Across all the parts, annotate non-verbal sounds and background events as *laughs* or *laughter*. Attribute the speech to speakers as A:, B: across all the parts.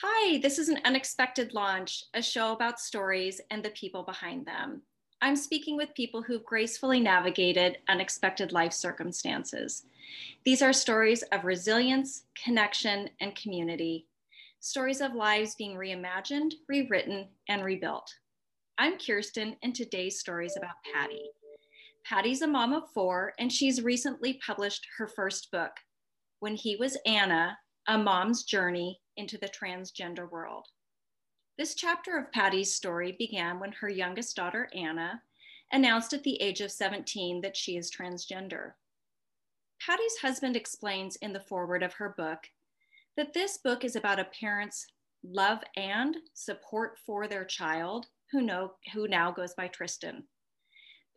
A: Hi, this is an unexpected launch, a show about stories and the people behind them. I'm speaking with people who've gracefully navigated unexpected life circumstances. These are stories of resilience, connection, and community, stories of lives being reimagined, rewritten, and rebuilt. I'm Kirsten, and today's story is about Patty. Patty's a mom of four, and she's recently published her first book, When He Was Anna A Mom's Journey into the transgender world. This chapter of Patty's story began when her youngest daughter, Anna, announced at the age of 17 that she is transgender. Patty's husband explains in the foreword of her book that this book is about a parent's love and support for their child who, know, who now goes by Tristan.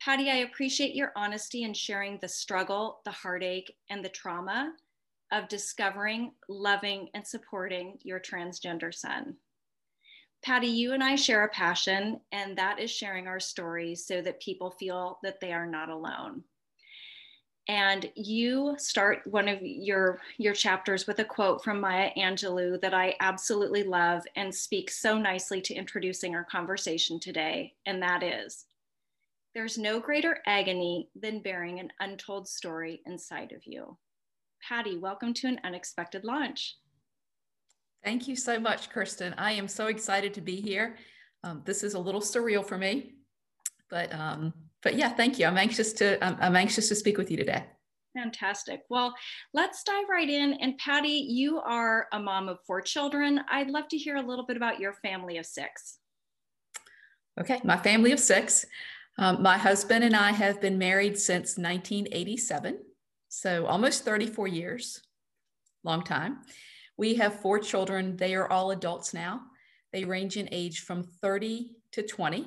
A: Patty, I appreciate your honesty in sharing the struggle, the heartache, and the trauma of discovering, loving, and supporting your transgender son. Patty, you and I share a passion, and that is sharing our stories so that people feel that they are not alone. And you start one of your, your chapters with a quote from Maya Angelou that I absolutely love and speaks so nicely to introducing our conversation today. And that is There's no greater agony than bearing an untold story inside of you. Patty, welcome to an unexpected launch.
B: Thank you so much, Kirsten. I am so excited to be here. Um, this is a little surreal for me, but um, but yeah, thank you. I'm anxious to I'm, I'm anxious to speak with you today.
A: Fantastic. Well, let's dive right in. And Patty, you are a mom of four children. I'd love to hear a little bit about your family of six.
B: Okay, my family of six. Um, my husband and I have been married since 1987. So almost 34 years, long time. We have four children. They are all adults now. They range in age from 30 to 20.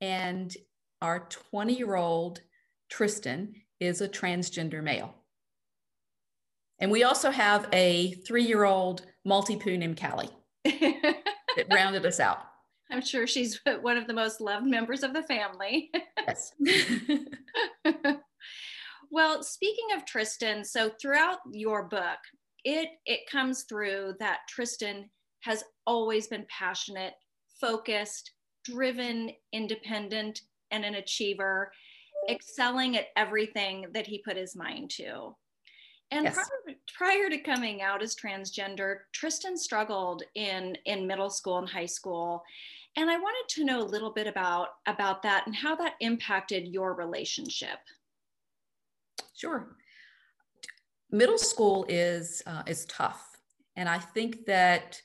B: And our 20 year old Tristan is a transgender male. And we also have a three year old Maltipoo named Callie *laughs* that rounded us out.
A: I'm sure she's *laughs* one of the most loved members of the family. yes. *laughs* Well, speaking of Tristan, so throughout your book, it it comes through that Tristan has always been passionate, focused, driven, independent, and an achiever, excelling at everything that he put his mind to. And yes. prior, prior to coming out as transgender, Tristan struggled in, in middle school and high school. And I wanted to know a little bit about, about that and how that impacted your relationship.
B: Sure. Middle school is uh, is tough, and I think that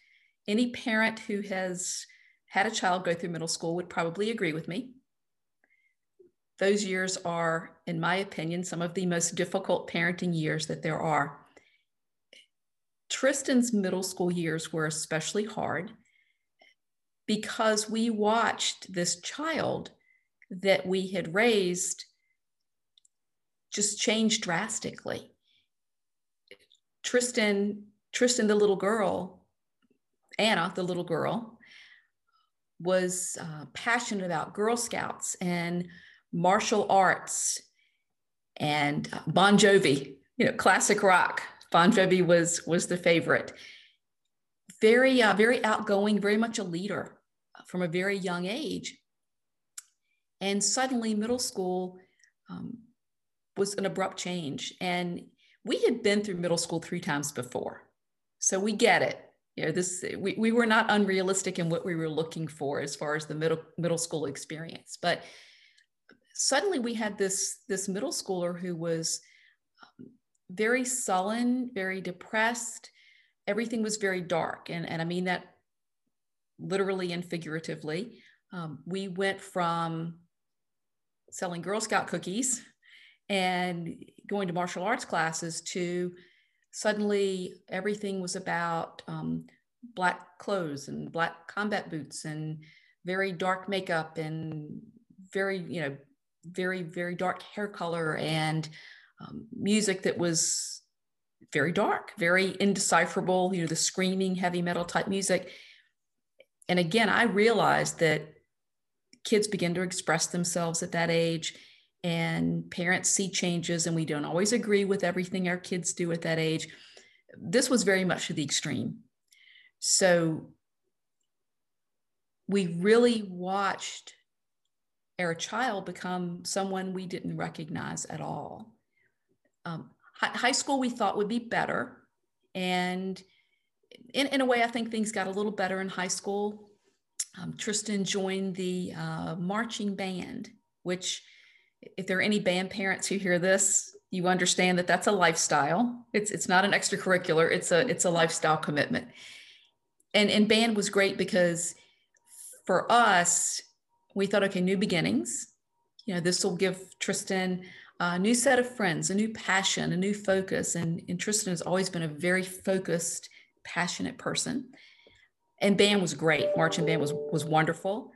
B: any parent who has had a child go through middle school would probably agree with me. Those years are, in my opinion, some of the most difficult parenting years that there are. Tristan's middle school years were especially hard because we watched this child that we had raised just changed drastically. Tristan, Tristan, the little girl, Anna, the little girl, was uh, passionate about Girl Scouts and martial arts and uh, Bon Jovi, you know, classic rock. Bon Jovi was was the favorite. Very, uh, very outgoing, very much a leader from a very young age. And suddenly, middle school, um, was an abrupt change. And we had been through middle school three times before. So we get it. You know, this we, we were not unrealistic in what we were looking for as far as the middle middle school experience. But suddenly we had this this middle schooler who was um, very sullen, very depressed. Everything was very dark. And, and I mean that literally and figuratively. Um, we went from selling Girl Scout cookies and going to martial arts classes to suddenly everything was about um, black clothes and black combat boots and very dark makeup and very you know very very dark hair color and um, music that was very dark very indecipherable you know the screaming heavy metal type music. And again i realized that kids begin to express themselves at that age and parents see changes and we don't always agree with everything our kids do at that age this was very much to the extreme So we really watched our child become someone we didn't recognize at all. Um, high school we thought would be better. And in, in a way, I think things got a little better in high school. Um, Tristan joined the uh, marching band, which, if there are any band parents who hear this, you understand that that's a lifestyle. It's it's not an extracurricular. It's a it's a lifestyle commitment. And and band was great because for us, we thought, okay, new beginnings. You know, this will give Tristan a new set of friends, a new passion, a new focus. And, and Tristan has always been a very focused, passionate person. And band was great. Marching band was was wonderful.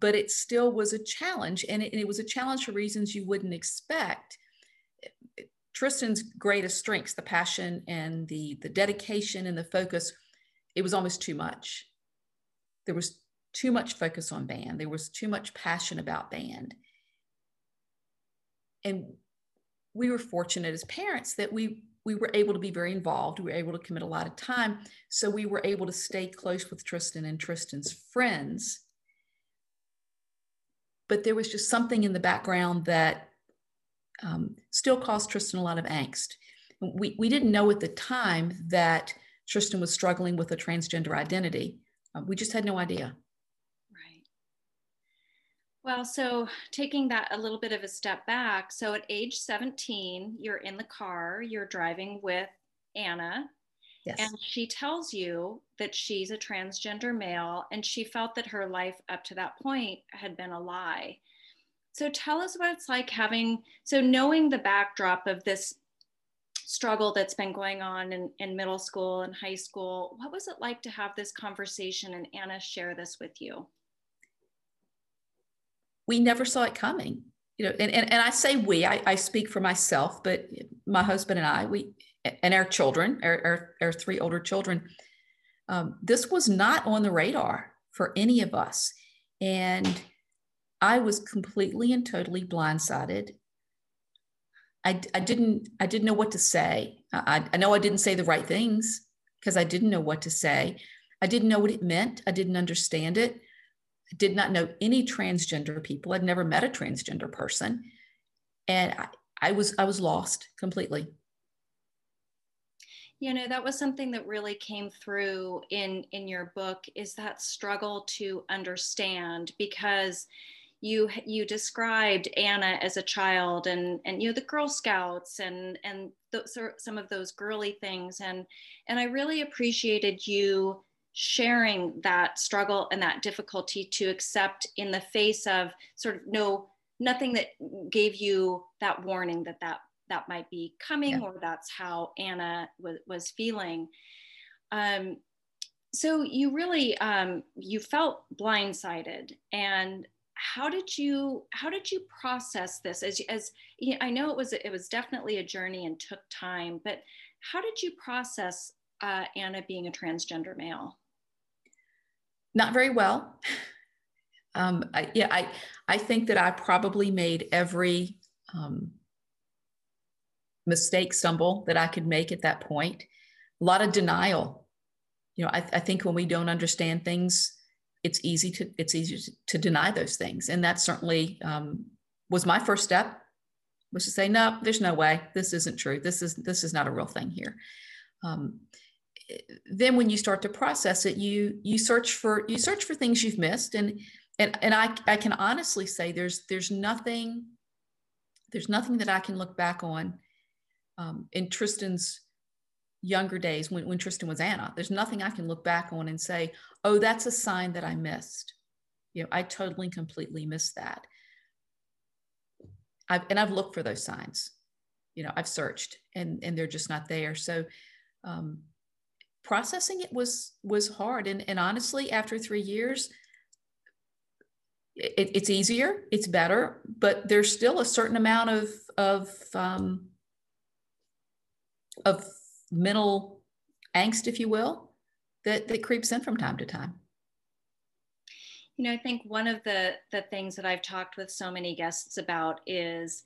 B: But it still was a challenge, and it, and it was a challenge for reasons you wouldn't expect. Tristan's greatest strengths, the passion and the the dedication and the focus, it was almost too much. There was too much focus on band. There was too much passion about band. And we were fortunate as parents that we we were able to be very involved. We were able to commit a lot of time. So we were able to stay close with Tristan and Tristan's friends. But there was just something in the background that um, still caused Tristan a lot of angst. We, we didn't know at the time that Tristan was struggling with a transgender identity. Uh, we just had no idea.
A: Right. Well, so taking that a little bit of a step back, so at age 17, you're in the car, you're driving with Anna. Yes. And she tells you that she's a transgender male and she felt that her life up to that point had been a lie. So tell us what it's like having, so knowing the backdrop of this struggle that's been going on in, in middle school and high school. What was it like to have this conversation and Anna share this with you?
B: We never saw it coming. You know, and, and, and I say we, I, I speak for myself, but my husband and I, we and our children, our, our, our three older children, um, this was not on the radar for any of us. And I was completely and totally blindsided I, I didn't I didn't know what to say. I, I know I didn't say the right things because I didn't know what to say. I didn't know what it meant. I didn't understand it. I did not know any transgender people. I'd never met a transgender person. And I, I was I was lost completely.
A: You know, that was something that really came through in in your book is that struggle to understand because you you described Anna as a child and and you know the Girl Scouts and and those are some of those girly things. And and I really appreciated you sharing that struggle and that difficulty to accept in the face of sort of no nothing that gave you that warning that that that might be coming yeah. or that's how Anna was, was feeling. Um, so you really um, you felt blindsided and how did you how did you process this as as you know, I know it was it was definitely a journey and took time, but how did you process uh, Anna being a transgender male?
B: Not very well. *laughs* Um, I, yeah, I I think that I probably made every um, mistake, stumble that I could make at that point. A lot of denial. You know, I, I think when we don't understand things, it's easy to it's easy to deny those things. And that certainly um, was my first step was to say no there's no way. This isn't true. This is this is not a real thing here. Um, then when you start to process it you you search for you search for things you've missed. And and and I, I can honestly say there's there's nothing there's nothing that I can look back on um, in Tristan's younger days when, when Tristan was Anna. There's nothing I can look back on and say, oh, that's a sign that I missed. You know, I totally, completely missed that. I've, and I've looked for those signs. You know, I've searched and, and they're just not there. So um, processing it was was hard. And, and honestly, after three years, it, it's easier, it's better, but there's still a certain amount of of um, of mental angst, if you will, that, that creeps in from time to time.
A: You know, I think one of the, the things that I've talked with so many guests about is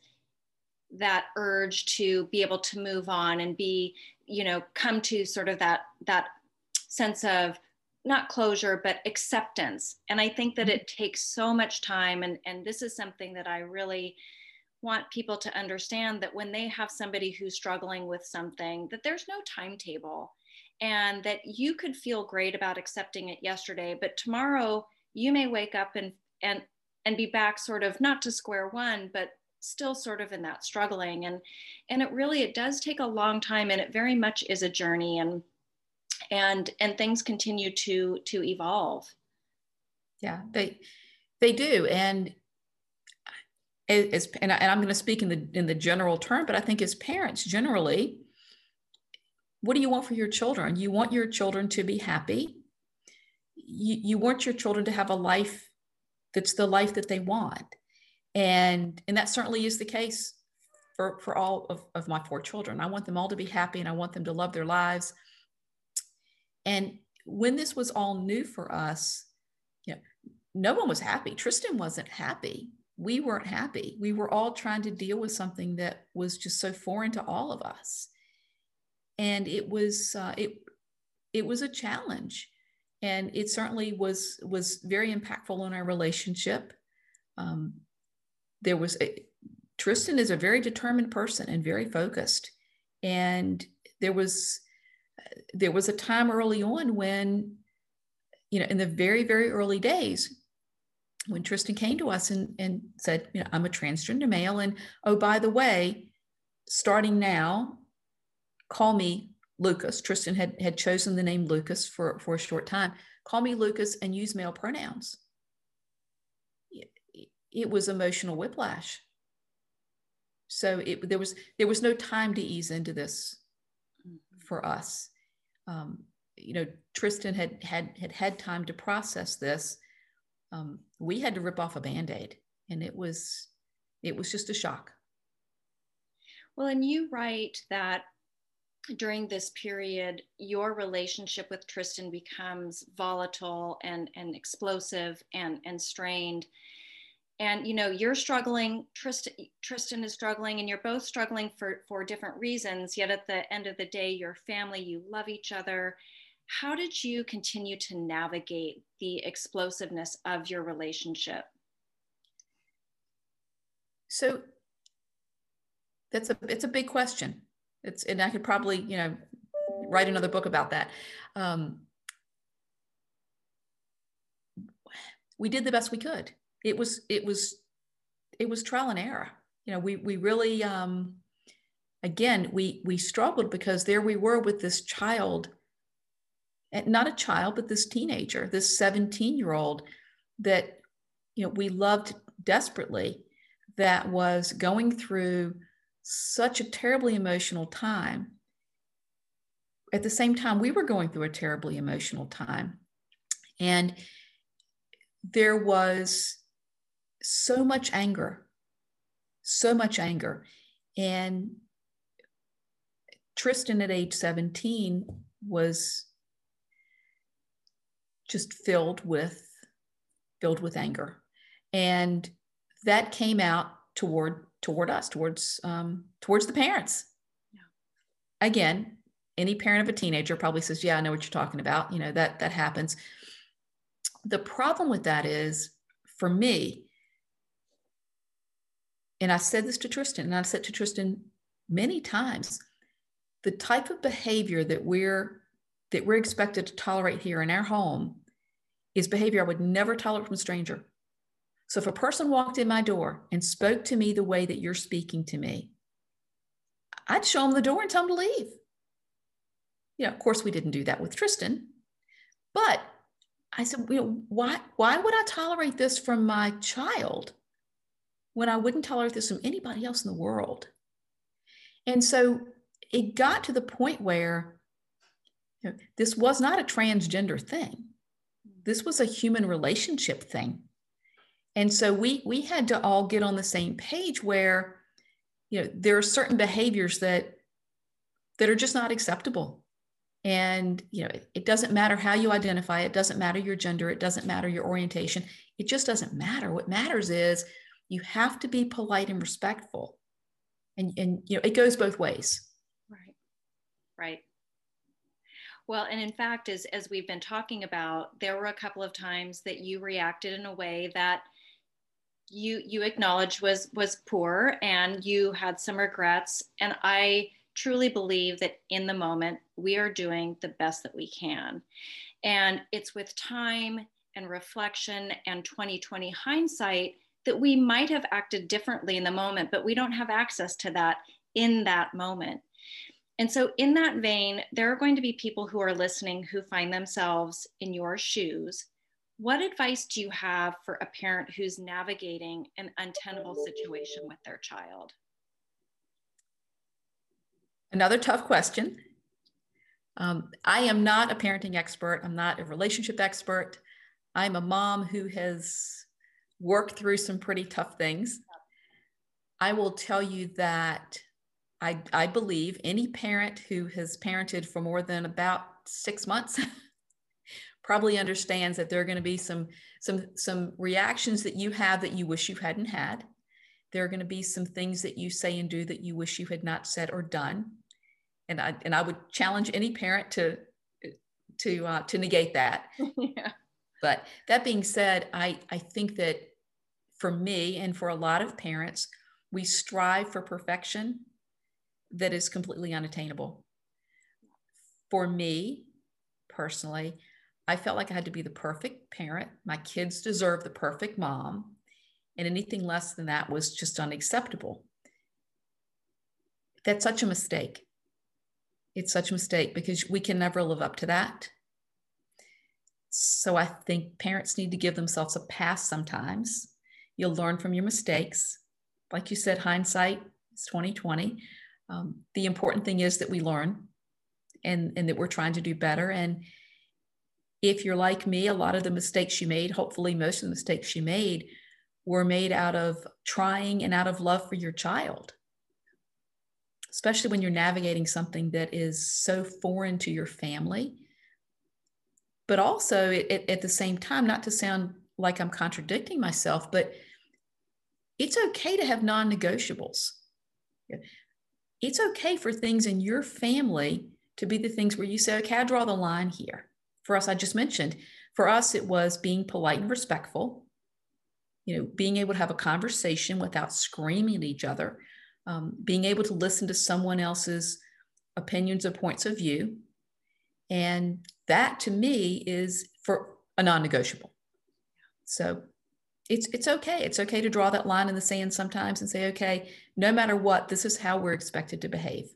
A: that urge to be able to move on and be you know come to sort of that that sense of not closure but acceptance. And i think that mm-hmm. it takes so much time. And and this is something that i really want people to understand that when they have somebody who's struggling with something that there's no timetable and that you could feel great about accepting it yesterday but tomorrow you may wake up and and and be back sort of not to square one but still sort of in that struggling. And and it really it does take a long time and it very much is a journey and and and things continue to to evolve.
B: Yeah they they do. And as and, I, am going to speak in the in the general term but i think as parents generally what do you want for your children? You want your children to be happy. You, you want your children to have a life that's the life that they want. And and that certainly is the case for for all of, of my four children. I want them all to be happy and i want them to love their lives. And when this was all new for us you know no one was happy. Tristan wasn't happy we weren't happy. We were all trying to deal with something that was just so foreign to all of us. And it was uh, it it was a challenge. And it certainly was was very impactful on our relationship. Um, there was a, Tristan is a very determined person and very focused. And there was there was a time early on when, you know, in the very, very early days, when Tristan came to us and, and said, you know, I'm a transgender male. And oh, by the way, starting now, call me Lucas. Tristan had, had chosen the name Lucas for, for a short time. Call me Lucas and use male pronouns it was emotional whiplash. So it, there was there was no time to ease into this mm-hmm. for us. Um, you know, Tristan had had had had time to process this. Um, we had to rip off a band-aid, and it was it was just a shock.
A: Well, and you write that during this period, your relationship with Tristan becomes volatile and, and explosive and, and strained and you know you're struggling tristan, tristan is struggling and you're both struggling for for different reasons yet at the end of the day your family you love each other how did you continue to navigate the explosiveness of your relationship?
B: So that's a it's a big question. It's and i could probably you know write another book about that. Um, we did the best we could. It was it was it was trial and error. You know we we really um again we we struggled because there we were with this child not a child but this teenager this 17 year old that you know we loved desperately that was going through such a terribly emotional time at the same time we were going through a terribly emotional time and there was so much anger, so much anger. And Tristan at age 17 was just filled with filled with anger. And that came out toward toward us towards um, towards the parents. Yeah. again any parent of a teenager probably says yeah i know what you're talking about. You know that that happens. The problem with that is for me and I said this to Tristan, and I said to Tristan many times, the type of behavior that we're that we're expected to tolerate here in our home is behavior I would never tolerate from a stranger. So if a person walked in my door and spoke to me the way that you're speaking to me, I'd show them the door and tell them to leave. You know, of course, we didn't do that with Tristan, but I said, you know, why, why would I tolerate this from my child when I wouldn't tolerate this from anybody else in the world. And so it got to the point where you know, this was not a transgender thing. This was a human relationship thing. And so we we had to all get on the same page where you know there are certain behaviors that that are just not acceptable. And you know, it, it doesn't matter how you identify, it doesn't matter your gender, it doesn't matter your orientation. It just doesn't matter. What matters is you have to be polite and respectful. and and you know it goes both ways
A: right right well and in fact as as we've been talking about there were a couple of times that you reacted in a way that you you acknowledged was was poor and you had some regrets and i truly believe that in the moment we are doing the best that we can and it's with time and reflection and 2020 hindsight that we might have acted differently in the moment, but we don't have access to that in that moment. And so, in that vein, there are going to be people who are listening who find themselves in your shoes. What advice do you have for a parent who's navigating an untenable situation with their child?
B: Another tough question. Um, I am not a parenting expert. I'm not a relationship expert. I'm a mom who has worked through some pretty tough things. I will tell you that I, I believe any parent who has parented for more than about six months *laughs* probably understands that there are going to be some some some reactions that you have that you wish you hadn't had. There are going to be some things that you say and do that you wish you had not said or done. And I and I would challenge any parent to to uh, to negate that. *laughs* yeah. But that being said, I, I think that for me and for a lot of parents, we strive for perfection that is completely unattainable. For me personally, I felt like I had to be the perfect parent. My kids deserve the perfect mom, and anything less than that was just unacceptable. That's such a mistake. It's such a mistake because we can never live up to that. So I think parents need to give themselves a pass sometimes. You'll learn from your mistakes. Like you said, hindsight is 2020. Um, the important thing is that we learn and, and that we're trying to do better. And if you're like me, a lot of the mistakes you made, hopefully most of the mistakes you made, were made out of trying and out of love for your child especially when you're navigating something that is so foreign to your family but also it, at the same time, not to sound like I'm contradicting myself, but it's okay to have non negotiables. It's okay for things in your family to be the things where you say, okay, I draw the line here. For us, I just mentioned, for us, it was being polite and respectful, you know, being able to have a conversation without screaming at each other, um, being able to listen to someone else's opinions or points of view, and that to me is for a non-negotiable. So it's it's okay. It's okay to draw that line in the sand sometimes and say, okay, no matter what, this is how we're expected to behave.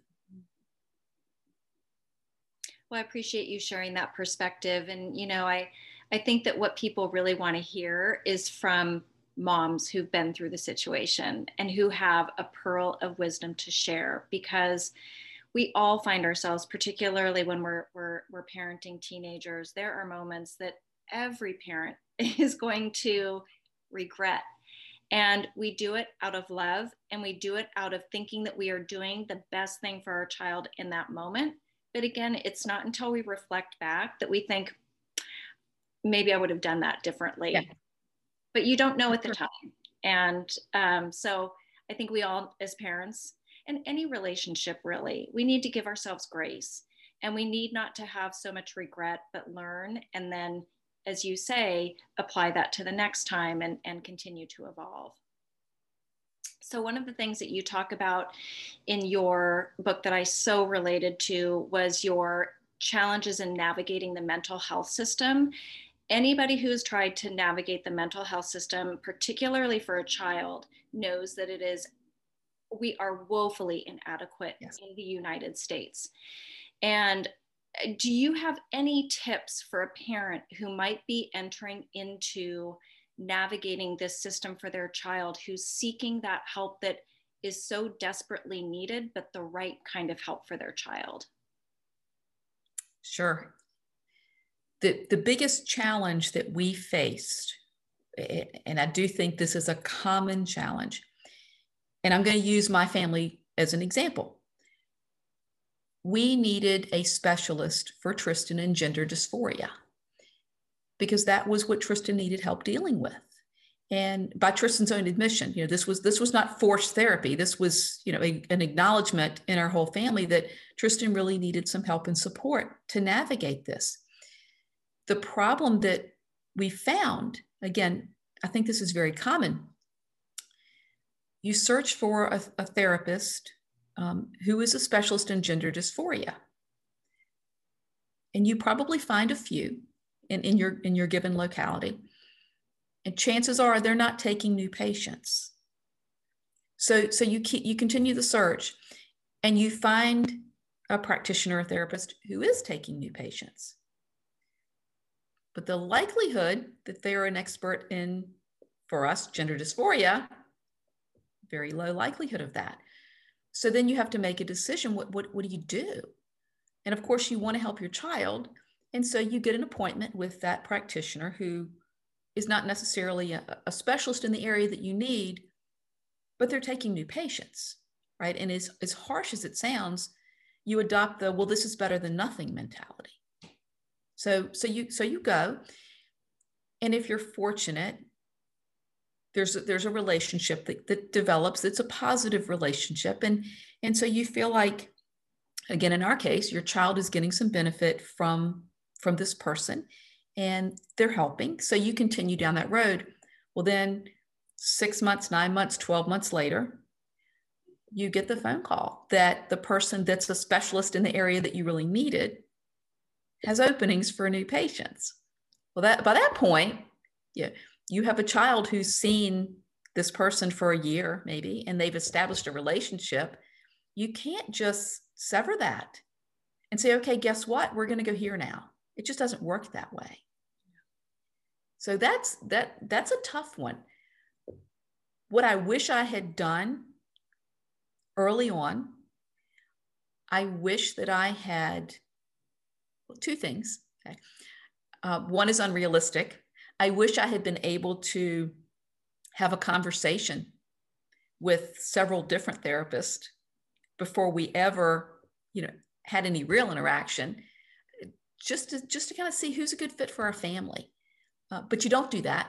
A: Well, I appreciate you sharing that perspective. And you know, I I think that what people really want to hear is from moms who've been through the situation and who have a pearl of wisdom to share because we all find ourselves, particularly when we're, we're, we're parenting teenagers, there are moments that every parent *laughs* is going to regret. And we do it out of love and we do it out of thinking that we are doing the best thing for our child in that moment. But again, it's not until we reflect back that we think, maybe I would have done that differently. Yeah. But you don't know at the time. And um, so I think we all, as parents, and any relationship really we need to give ourselves grace and we need not to have so much regret but learn and then as you say apply that to the next time and, and continue to evolve so one of the things that you talk about in your book that i so related to was your challenges in navigating the mental health system anybody who's tried to navigate the mental health system particularly for a child knows that it is we are woefully inadequate yes. in the United States. And do you have any tips for a parent who might be entering into navigating this system for their child who's seeking that help that is so desperately needed, but the right kind of help for their child?
B: Sure. The, the biggest challenge that we faced, and I do think this is a common challenge, and I'm going to use my family as an example. We needed a specialist for Tristan and gender dysphoria because that was what Tristan needed help dealing with. and by Tristan's own admission, you know, this was this was not forced therapy. This was, you know, a, an acknowledgement in our whole family that Tristan really needed some help and support to navigate this. The problem that we found, again, I think this is very common. You search for a, a therapist um, who is a specialist in gender dysphoria, and you probably find a few in, in your in your given locality and chances are they're not taking new patients. So, so you keep, you continue the search and you find a practitioner or therapist who is taking new patients. But the likelihood that they are an expert in, for us, gender dysphoria, very low likelihood of that. So then you have to make a decision. What, what, what do you do? And of course, you want to help your child. And so you get an appointment with that practitioner who is not necessarily a, a specialist in the area that you need, but they're taking new patients, right? And as, as harsh as it sounds, you adopt the well, this is better than nothing mentality. So so you so you go, and if you're fortunate, there's a, there's a relationship that, that develops It's a positive relationship, and and so you feel like, again, in our case, your child is getting some benefit from from this person, and they're helping. So you continue down that road. Well, then six months, nine months, 12 months later, you get the phone call that the person that's a specialist in the area that you really needed has openings for new patients. Well, that by that point, yeah, you have a child who's seen this person for a year, maybe, and they've established a relationship. You can't just sever that and say, okay, guess what? We're going to go here now. It just doesn't work that way. So that's that that's a tough one. What I wish I had done early on, I wish that I had well, two things. Okay. Uh, one is unrealistic. I wish I had been able to have a conversation with several different therapists before we ever, you know, had any real interaction, just to just to kind of see who's a good fit for our family. Uh, but you don't do that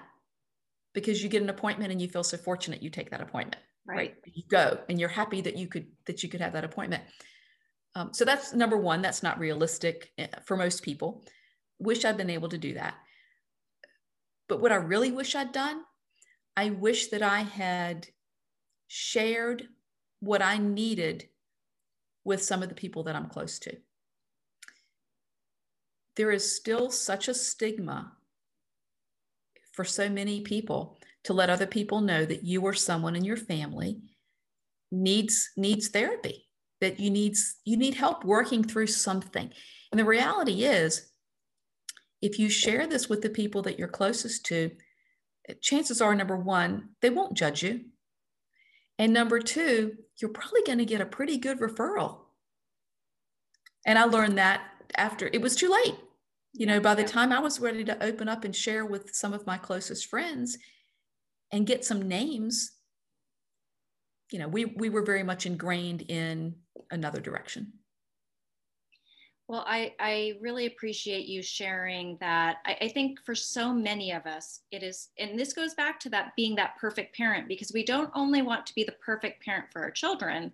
B: because you get an appointment and you feel so fortunate you take that appointment. Right. right? You go and you're happy that you could that you could have that appointment. Um, so that's number one. That's not realistic eh, for most people. Wish I'd been able to do that. But what I really wish I'd done, I wish that I had shared what I needed with some of the people that I'm close to. There is still such a stigma for so many people to let other people know that you or someone in your family needs needs therapy that you needs you need help working through something and the reality is if you share this with the people that you're closest to eh, chances are number one they won't judge you. And number two you're probably going to get a pretty good referral. And i learned that after it was too late. You know by the time i was ready to open up and share with some of my closest friends and get some names you know we we were very much ingrained in another direction
A: well i i really appreciate you sharing that I, I think for so many of us it is and this goes back to that being that perfect parent because we don't only want to be the perfect parent for our children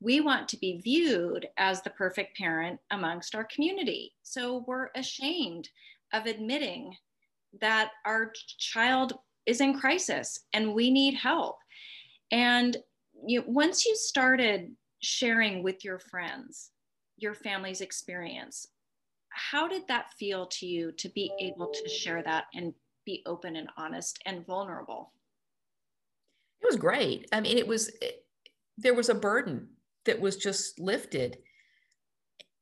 A: we want to be viewed as the perfect parent amongst our community. So we're ashamed of admitting that our child is in crisis and we need help. And you, once you started sharing with your friends your family's experience, how did that feel to you to be able to share that and be open and honest and vulnerable?
B: It was great. I mean, it was, it, there was a burden that was just lifted.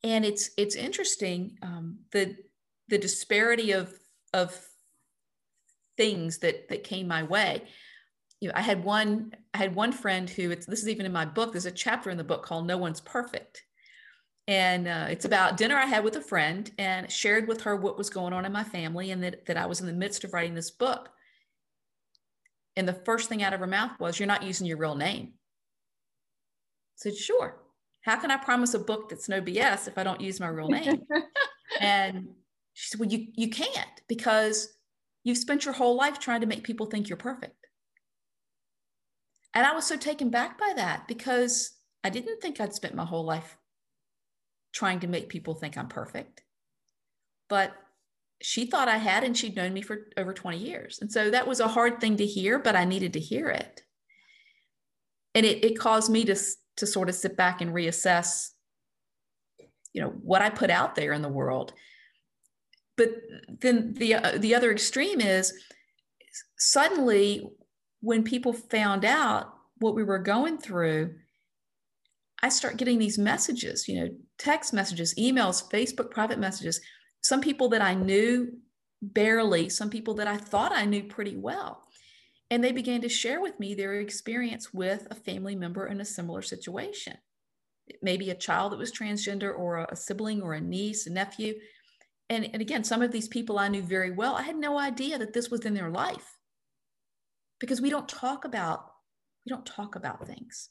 B: And it's it's interesting um, the the disparity of of things that that came my way. You know, I had one I had one friend who it's this is even in my book. There's a chapter in the book called "No One's Perfect," and uh, it's about dinner I had with a friend and shared with her what was going on in my family and that that I was in the midst of writing this book. And the first thing out of her mouth was, "You're not using your real name." I said, sure. How can I promise a book that's no BS if I don't use my real name? *laughs* and she said, well, you, you can't because you've spent your whole life trying to make people think you're perfect. And I was so taken back by that because I didn't think I'd spent my whole life trying to make people think I'm perfect. But she thought I had, and she'd known me for over 20 years. And so that was a hard thing to hear, but I needed to hear it. And it, it caused me to, to sort of sit back and reassess, you know, what I put out there in the world. But then the, uh, the other extreme is suddenly when people found out what we were going through, I start getting these messages, you know, text messages, emails, Facebook private messages. Some people that I knew barely, some people that I thought I knew pretty well. And they began to share with me their experience with a family member in a similar situation. Maybe a child that was transgender, or a, sibling, or a niece, a nephew. And, and again, some of these people I knew very well, I had no idea that this was in their life because we don't talk about we don't talk about things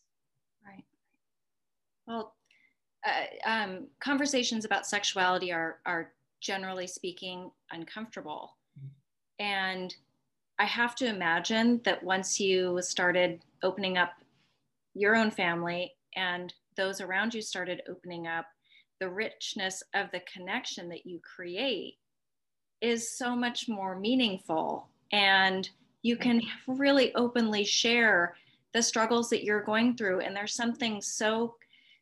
A: well uh, um, conversations about sexuality are are generally speaking uncomfortable mm-hmm. and i have to imagine that once you started opening up your own family and those around you started opening up the richness of the connection that you create is so much more meaningful and you can really openly share the struggles that you're going through. And there's something so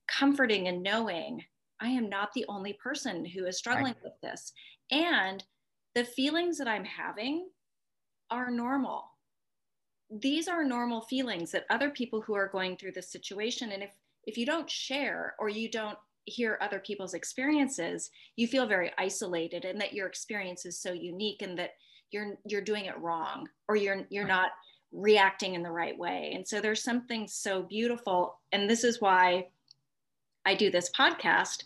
A: comforting and knowing I am not the only person who is struggling right. with this. And the feelings that I'm having are normal. These are normal feelings that other people who are going through this situation. And if if you don't share or you don't hear other people's experiences, you feel very isolated and that your experience is so unique and that you're you're doing it wrong or you're you're not reacting in the right way and so there's something so beautiful and this is why i do this podcast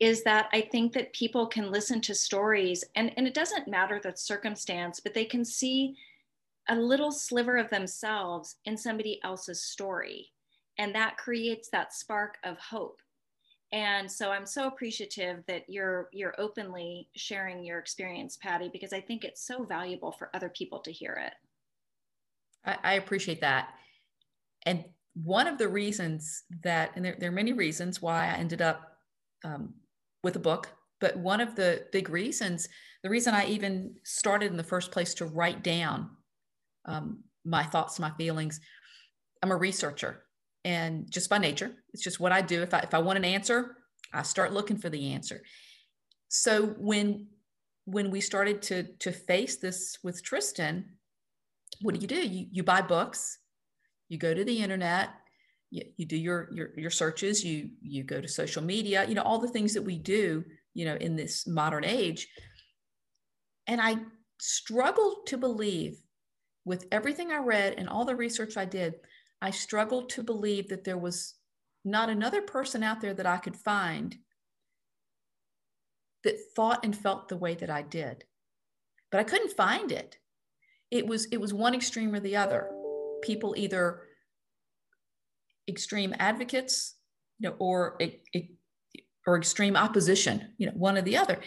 A: is that i think that people can listen to stories and and it doesn't matter the circumstance but they can see a little sliver of themselves in somebody else's story. And that creates that spark of hope. And so i'm so appreciative that you're you're openly sharing your experience patty because i think it's so valuable for other people to hear it.
B: I, I appreciate that. And one of the reasons that and there, there are many reasons why i ended up um, with a book but one of the big reasons the reason i even started in the first place to write down um, my thoughts my feelings i'm a researcher. And just by nature it's just what i do. If i if i want an answer i start looking for the answer. So when when we started to to face this with tristan what do you do? You, you buy books you go to the internet you, you do your, your your searches you you go to social media you know all the things that we do you know in this modern age and i struggled to believe with everything i read and all the research i did I struggled to believe that there was not another person out there that I could find that thought and felt the way that I did. But I couldn't find it. It was it was one extreme or the other. People either extreme advocates, you know, or or extreme opposition, you know, one or the other.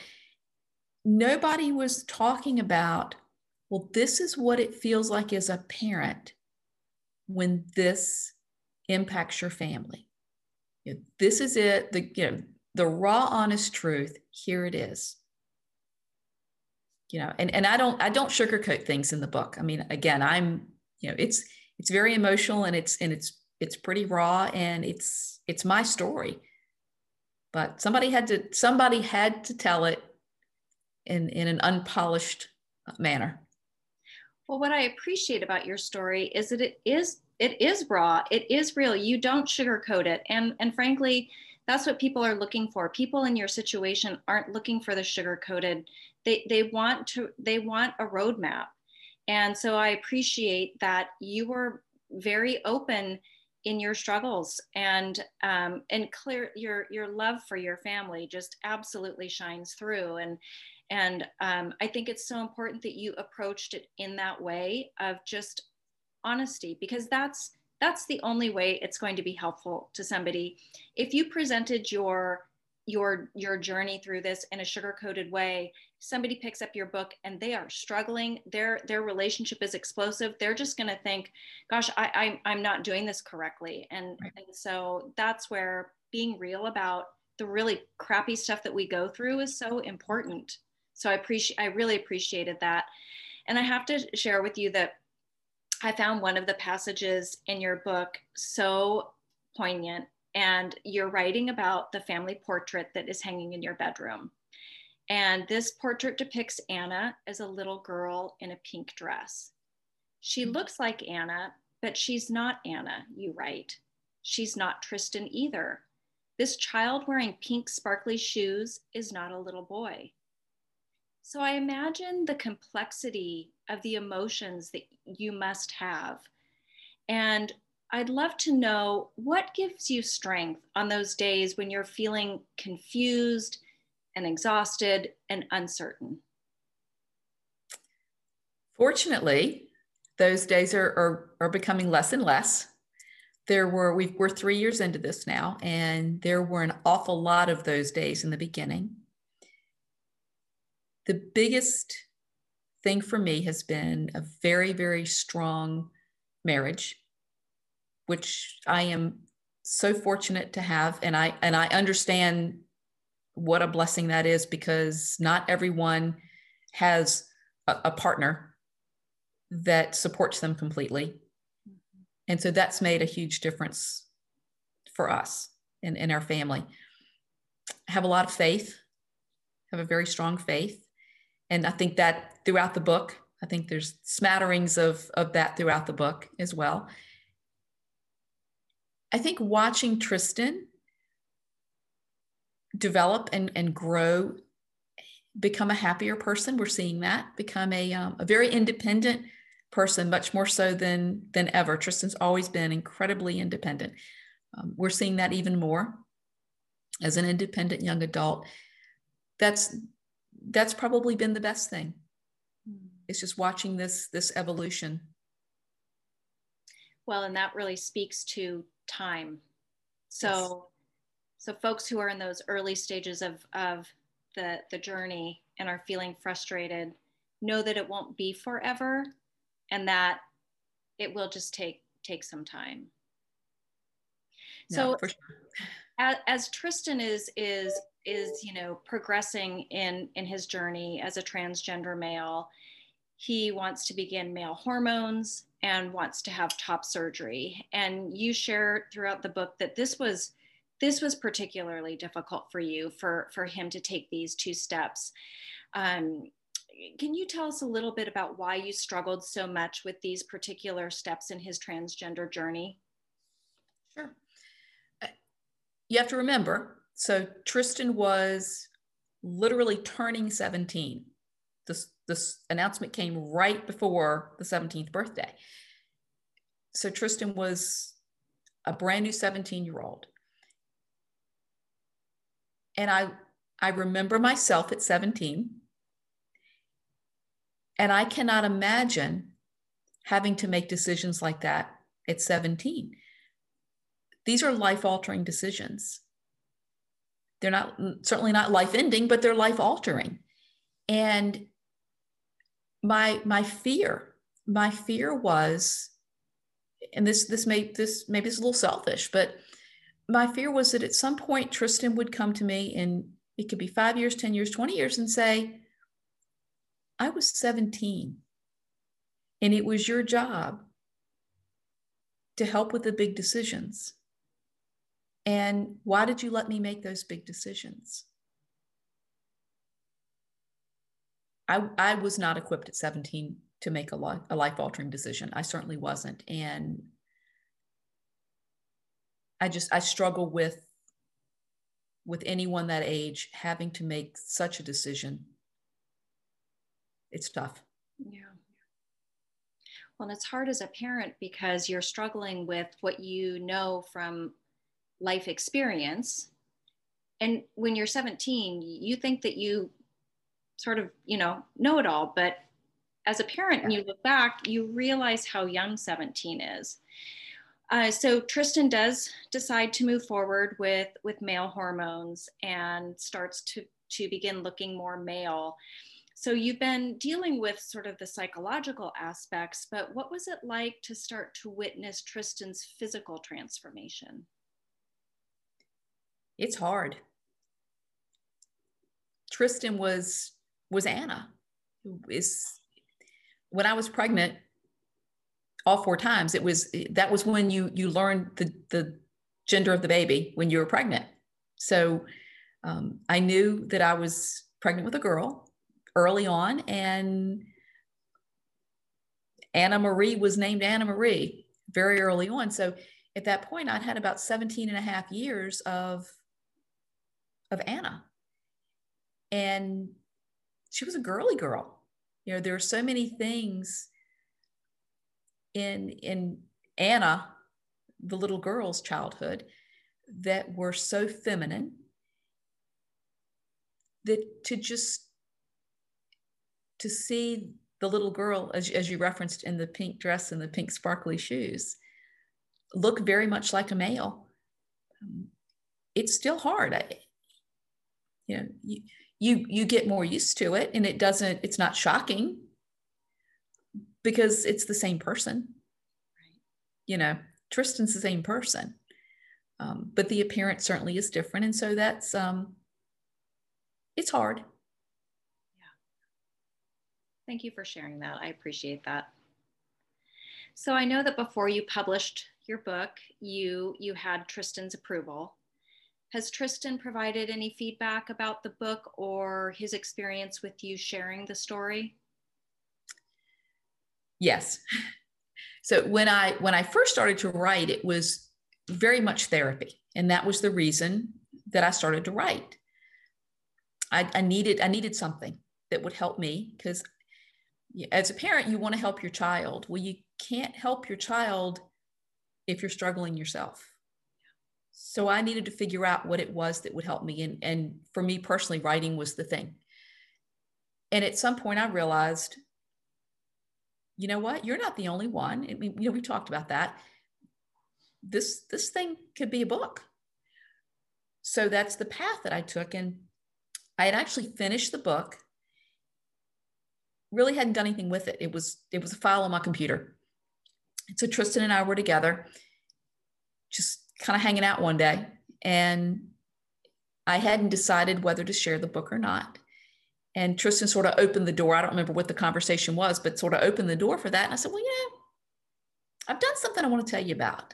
B: Nobody was talking about, well, this is what it feels like as a parent when this impacts your family. You know, this is it, the, you know, the raw, honest truth. Here it is. You know, and, and I don't I don't sugarcoat things in the book. I mean, again, I'm, you know, it's it's very emotional and it's and it's it's pretty raw and it's it's my story. But somebody had to somebody had to tell it in in an unpolished manner.
A: Well, what I appreciate about your story is that it is it is raw, it is real. You don't sugarcoat it. And and frankly, that's what people are looking for. People in your situation aren't looking for the sugar-coated. They they want to they want a roadmap. And so I appreciate that you were very open in your struggles and um, and clear your your love for your family just absolutely shines through and and um, I think it's so important that you approached it in that way of just honesty, because that's that's the only way it's going to be helpful to somebody. If you presented your your your journey through this in a sugar coated way somebody picks up your book and they are struggling their their relationship is explosive they're just going to think gosh I, I i'm not doing this correctly. And right. and so that's where being real about the really crappy stuff that we go through is so important. So i appreciate i really appreciated that. And i have to share with you that i found one of the passages in your book so poignant and you're writing about the family portrait that is hanging in your bedroom and this portrait depicts Anna as a little girl in a pink dress. She mm-hmm. looks like Anna, but she's not Anna, you write. She's not Tristan either. This child wearing pink sparkly shoes is not a little boy. So I imagine the complexity of the emotions that you must have. And I'd love to know what gives you strength on those days when you're feeling confused and exhausted and uncertain?
B: Fortunately, those days are, are, are becoming less and less. There were, we we're three years into this now, and there were an awful lot of those days in the beginning. The biggest thing for me has been a very, very strong marriage, which I am so fortunate to have. And I, and I understand what a blessing that is because not everyone has a, a partner that supports them completely. Mm-hmm. And so that's made a huge difference for us and in our family. have a lot of faith, have a very strong faith. And I think that throughout the book, I think there's smatterings of, of that throughout the book as well. I think watching Tristan develop and, and grow, become a happier person. We're seeing that become a, um, a very independent person, much more so than, than ever. Tristan's always been incredibly independent. Um, we're seeing that even more as an independent young adult. That's, that's probably been the best thing. Hmm. It's just watching this, this evolution.
A: Well, and that really speaks to time. So so folks who are in those early stages of, of the, the journey and are feeling frustrated, know that it won't be forever and that it will just take take some time. So sure. as, as Tristan is is is you know progressing in in his journey as a transgender male, he wants to begin male hormones and wants to have top surgery. And you share throughout the book that this was this was particularly difficult for you for for him to take these two steps. Um, can you tell us a little bit about why you struggled so much with these particular steps in his transgender journey?
B: Sure. Uh, you have to remember so tristan was literally turning 17 this this announcement came right before the 17th birthday. So tristan was a brand new 17 year old and I, I remember myself at 17. And I cannot imagine having to make decisions like that at 17. These are life altering decisions. They're not certainly not life ending, but they're life altering. And my my fear, my fear was, and this this may this maybe it's a little selfish, but my fear was that at some point Tristan would come to me and it could be five years, 10 years, 20 years and say, I was 17 and it was your job to help with the big decisions. And why did you let me make those big decisions? I, I was not equipped at 17 to make a, life, altering decision. I certainly wasn't. And I just I struggle with with anyone that age having to make such a decision. It's tough.
A: Yeah. Well, and it's hard as a parent because you're struggling with what you know from life experience. And when you're 17, you think that you sort of, you know, know it all. But as a parent, yeah. and you look back, you realize how young 17 is. Uh, so Tristan does decide to move forward with with male hormones and starts to to begin looking more male. So you've been dealing with sort of the psychological aspects, but what was it like to start to witness Tristan's physical transformation?
B: It's hard. Tristan was was Anna. Is when I was pregnant, all four times, it was that was when you you learned the the gender of the baby when you were pregnant. So um, I knew that I was pregnant with a girl early on, and Anna Marie was named Anna Marie very early on. So at that point, I'd had about 17 and a half years of of Anna. And she was a girly girl. You know, there are so many things in in Anna, the little girl's childhood, that were so feminine that to just to see the little girl as, as you referenced in the pink dress and the pink sparkly shoes look very much like a male. It's still hard. I, you know you, you you get more used to it and it doesn't it's not shocking because it's the same person. Right. you know tristan's the same person. Um, but the appearance certainly is different. And so that's um it's hard.
A: Yeah. Thank you for sharing that. I appreciate that. So i know that before you published your book you you had tristan's approval. Has Tristan provided any feedback about the book or his experience with you sharing the story?
B: Yes. So when I when I first started to write, it was very much therapy, and that was the reason that I started to write. I, I needed I needed something that would help me because as a parent, you want to help your child. Well, you can't help your child if you're struggling yourself. So I needed to figure out what it was that would help me. And, and for me personally, writing was the thing. And at some point, I realized, you know what? You're not the only one. I mean, you know, we talked about that. This this thing could be a book. So that's the path that I took. And I had actually finished the book. Really hadn't done anything with it. It was it was a file on my computer. So Tristan and I were together, just kind of hanging out one day and I hadn't decided whether to share the book or not. And Tristan sort of opened the door. I don't remember what the conversation was, but sort of opened the door for that. And I said, Well, yeah, I've done something I want to tell you about.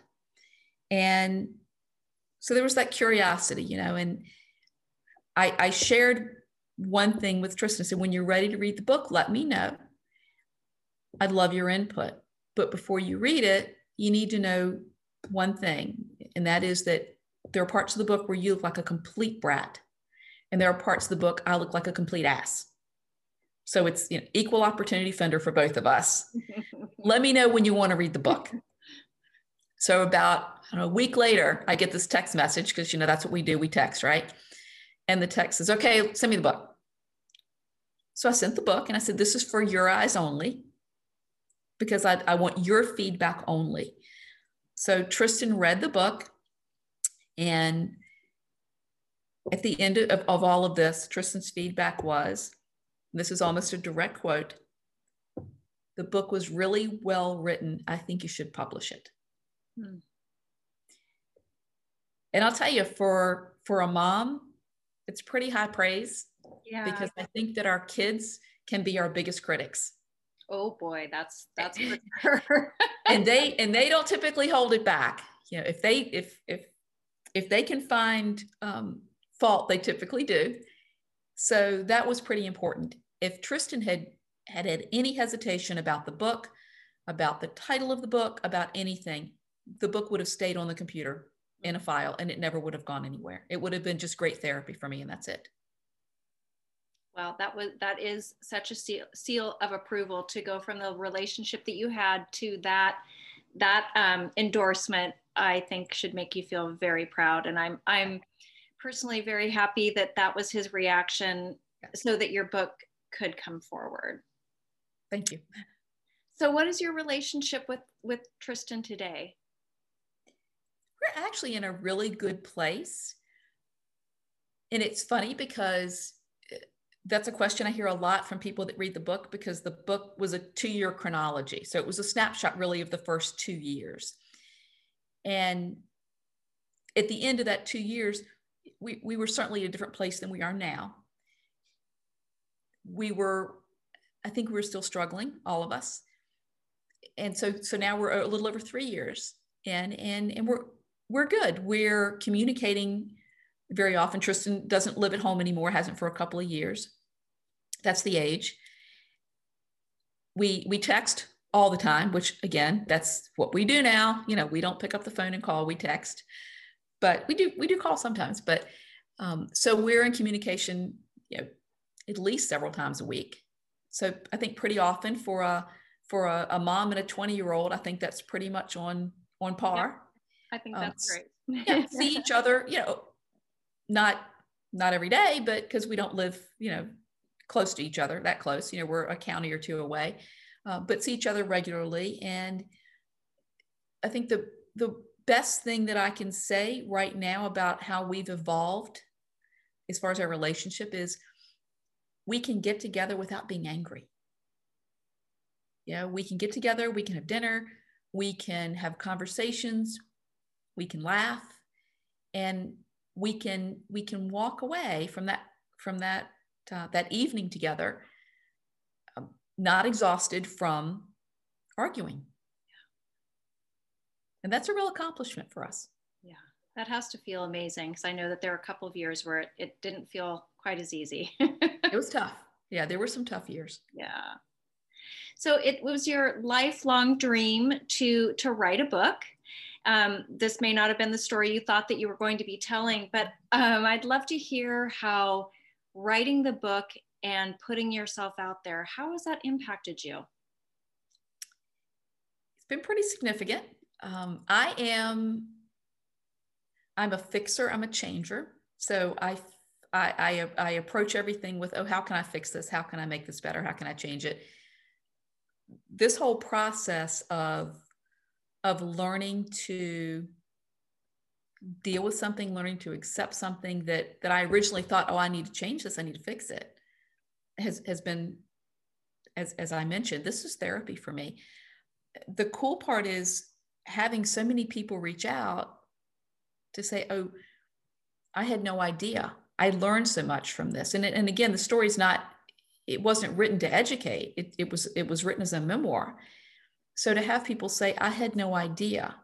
B: And so there was that curiosity, you know, and I, I shared one thing with Tristan. I said, When you're ready to read the book, let me know. I'd love your input. But before you read it, you need to know one thing, and that is that there are parts of the book where you look like a complete brat, and there are parts of the book I look like a complete ass. So it's you know, equal opportunity fender for both of us. *laughs* Let me know when you want to read the book. So about know, a week later, I get this text message because you know that's what we do. We text, right? And the text says, "Okay, send me the book." So I sent the book and I said, "This is for your eyes only, because I, I want your feedback only." So Tristan read the book, and at the end of, of all of this, Tristan's feedback was this is almost a direct quote the book was really well written. I think you should publish it. Hmm. And I'll tell you, for for a mom, it's pretty high praise. Yeah. Because I think that our kids can be our biggest critics
A: oh boy that's that's for *laughs*
B: sure and they and they don't typically hold it back you know if they if if if they can find um, fault they typically do. So that was pretty important. If tristan had had had any hesitation about the book about the title of the book about anything the book would have stayed on the computer in a file and it never would have gone anywhere. It would have been just great therapy for me and that's it.
A: Well, that was that is such a seal, seal of approval to go from the relationship that you had to that that um, endorsement. I think should make you feel very proud, and I'm I'm personally very happy that that was his reaction, so that your book could come forward.
B: Thank you.
A: So, what is your relationship with with Tristan today?
B: we're actually in a really good place. And it's funny because uh, that's a question I hear a lot from people that read the book because the book was a two year chronology. So it was a snapshot really of the first two years. And at the end of that two years, we, we were certainly a different place than we are now. We were, I think we were still struggling, all of us. And so, so now we're a little over three years and, and, and we're, we're good. We're communicating very often. Tristan doesn't live at home anymore, hasn't for a couple of years. That's the age. We, we text all the time, which again, that's what we do now. You know, we don't pick up the phone and call, we text but we do we do call sometimes. But um, so we're in communication, you know, at least several times a week. So I think pretty often for a for a, a mom and a 20 year old, I think that's pretty much on on par.
A: Yeah, I think um, that's um,
B: great. yeah, see each *laughs* other, you know, not not every day, but because we don't live, you know, close to each other, that close. You know, we're a county or two away, uh, but see each other regularly. And I think the the best thing that I can say right now about how we've evolved as far as our relationship is we can get together without being angry. Yeah, we can get together, we can have dinner, we can have conversations, we can laugh, and we can we can walk away from that from that uh, that evening together, um, not exhausted from arguing and that's a real accomplishment for us.
A: Yeah, that has to feel amazing because I know that there are a couple of years where it, it didn't feel quite as easy. *laughs*
B: it was tough. Yeah, there were some tough years.
A: Yeah. So it was your lifelong dream to to write a book. Um, this may not have been the story you thought that you were going to be telling, but um, I'd love to hear how writing the book and putting yourself out there, how has that impacted you?
B: It's been pretty significant. Um, I am, I'm a fixer, I'm a changer. So I, I, I, I approach everything with, oh, how can I fix this? How can I make this better? How can I change it? This whole process of, of learning to deal with something, learning to accept something that, that I originally thought, oh, I need to change this, I need to fix it, has, has been, as, as I mentioned, this is therapy for me. The cool part is having so many people reach out to say, oh, I had no idea. I learned so much from this. And, and again, the story's not, it wasn't written to educate. It, it was, it was written as a memoir. So to have people say, I had no idea,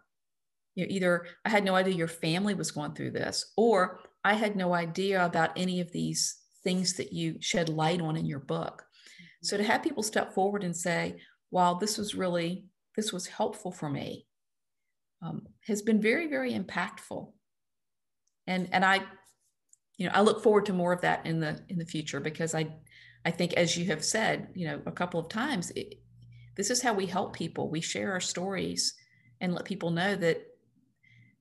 B: you know, either I had no idea your family was going through this, or I had no idea about any of these things that you shed light on in your book. So to have people step forward and say, wow, this was really, this was helpful for me um, has been very, very impactful. And, and I, you know, I look forward to more of that in the, in the future because I, I think as you have said, you know, a couple of times, it, this is how we help people. We share our stories and let people know that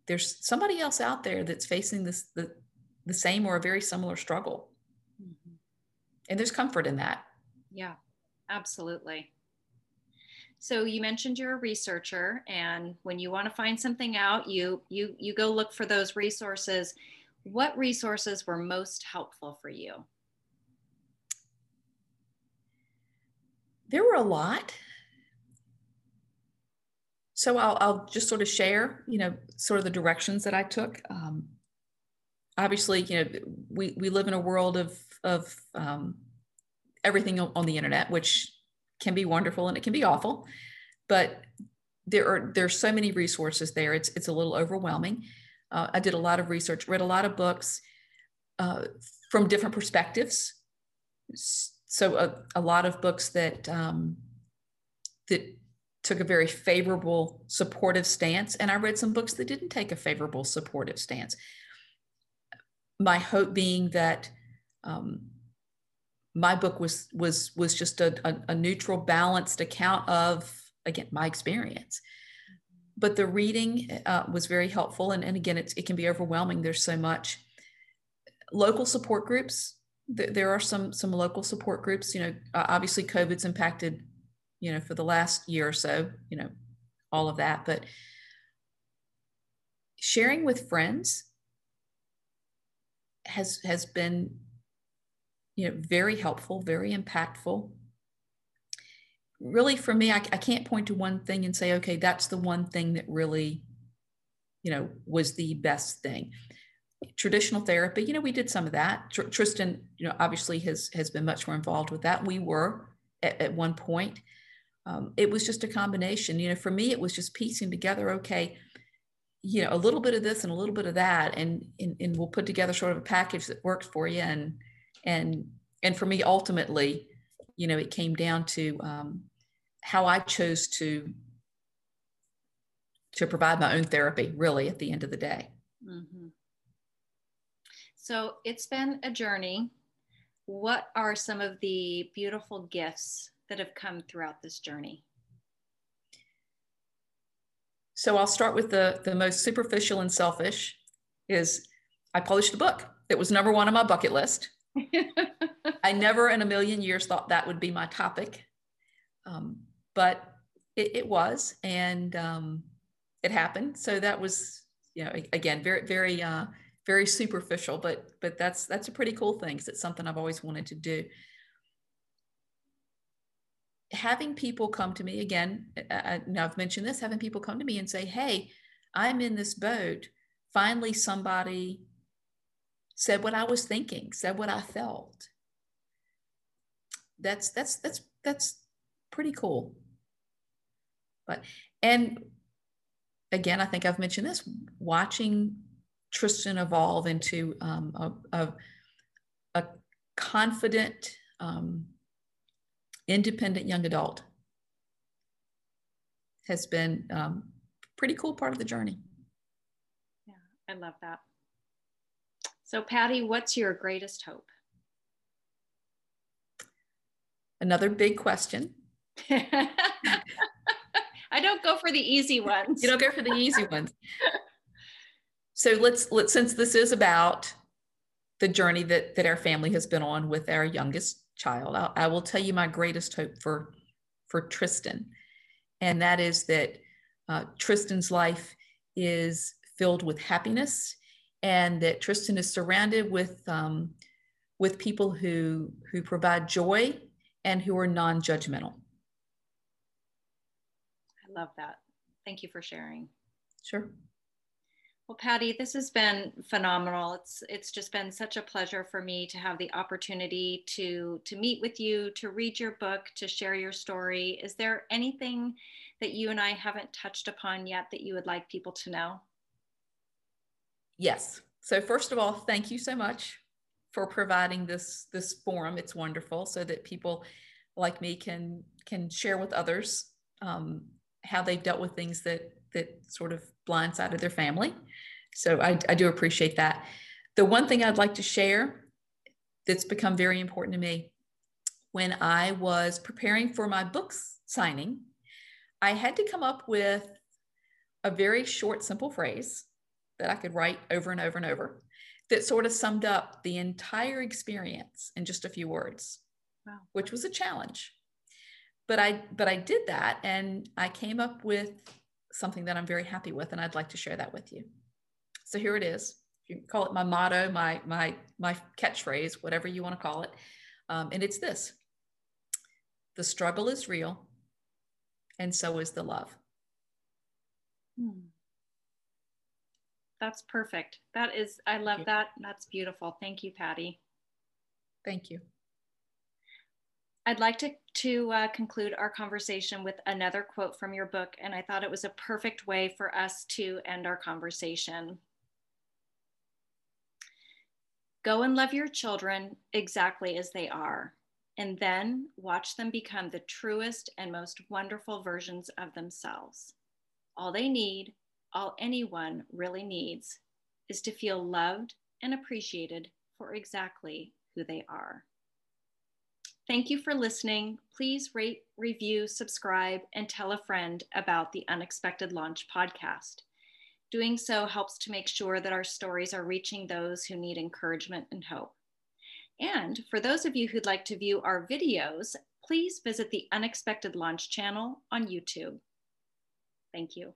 B: there's somebody else out there that's facing this, the, the same or a very similar struggle. Mm-hmm. And there's comfort in that.
A: Yeah, absolutely. So you mentioned you're a researcher, and when you want to find something out, you you you go look for those resources. What resources were most helpful for you?
B: There were a lot. So I'll, I'll just sort of share, you know, sort of the directions that I took. Um, obviously, you know, we, we live in a world of, of um, everything on the internet, which can be wonderful and it can be awful, but there are there's so many resources there. It's it's a little overwhelming. Uh, I did a lot of research, read a lot of books uh, from different perspectives. So a, a lot of books that um, that took a very favorable, supportive stance, and I read some books that didn't take a favorable, supportive stance. My hope being that um, my book was was was just a, a, a neutral, balanced account of again my experience. But the reading uh, was very helpful, and, and again, it can be overwhelming. There's so much. Local support groups. Th- there are some some local support groups. You know, uh, obviously, COVID's impacted. You know, for the last year or so. You know, all of that, but sharing with friends has has been you know very helpful very impactful. Really for me I, I can't point to one thing and say okay that's the one thing that really you know was the best thing. Traditional therapy you know we did some of that. Tr- tristan you know obviously has has been much more involved with that. We were at, at one point. Um, it was just a combination. You know for me it was just piecing together okay you know a little bit of this and a little bit of that and, and and we'll put together sort of a package that works for you and and and for me ultimately you know it came down to um, how i chose to to provide my own therapy really at the end of the day mm-hmm.
A: so it's been a journey what are some of the beautiful gifts that have come throughout this journey
B: so I'll start with the, the most superficial and selfish is I published a book. It was number one on my bucket list. *laughs* I never in a million years thought that would be my topic. Um, but it, it, was, and um, it happened. So that was, you know, again, very, very, uh, very superficial, but, but that's, that's a pretty cool thing because it's something I've always wanted to do having people come to me again, I, now I've mentioned this, having people come to me and say, Hey, I'm in this boat. Finally, somebody said what I was thinking, said what I felt. That's that's that's that's pretty cool. But and again, I think I've mentioned this, watching Tristan evolve into um, a, a, a confident, um, independent young adult has been um, pretty cool part of the journey.
A: Yeah, I love that. So, Patty, what's your greatest hope?
B: Another big question. *laughs*
A: I don't go for the easy ones.
B: You don't go for the easy ones. So let's let's since this is about the journey that that our family has been on with our youngest child. I, I will tell you my greatest hope for for Tristan, and that is that uh, Tristan's life is filled with happiness, and that Tristan is surrounded with um, with people who who provide joy and who are non-judgmental.
A: I love that. Thank you for sharing.
B: Sure.
A: Well, Patty, this has been phenomenal. It's it's just been such a pleasure for me to have the opportunity to to meet with you, to read your book, to share your story. Is there anything that you and I haven't touched upon yet that you would like people to know?
B: Yes. So first of all, thank you so much for providing this this forum. It's wonderful so that people like me can can share with others um, how they've dealt with things that that sort of blindsided their family. So I, I do appreciate that. The one thing I'd like to share that's become very important to me when I was preparing for my books signing, I had to come up with a very short, simple phrase that I could write over and over and over that sort of summed up the entire experience in just a few words, wow. which was a challenge. But I but I did that and I came up with something that I'm very happy with, and I'd like to share that with you. So here it is. You call it my motto, my my my catchphrase, whatever you want to call it, um, and it's this: the struggle is real, and so is the love. Hmm.
A: That's perfect. That is, I love that. That's beautiful. Thank you, Patty.
B: Thank you.
A: I'd like to, to uh, conclude our conversation with another quote from your book, and I thought it was a perfect way for us to end our conversation. Go and love your children exactly as they are, and then watch them become the truest and most wonderful versions of themselves. All they need, all anyone really needs, is to feel loved and appreciated for exactly who they are. Thank you for listening. Please rate, review, subscribe, and tell a friend about the Unexpected Launch podcast. Doing so helps to make sure that our stories are reaching those who need encouragement and hope. And for those of you who'd like to view our videos, please visit the Unexpected Launch channel on YouTube. Thank you.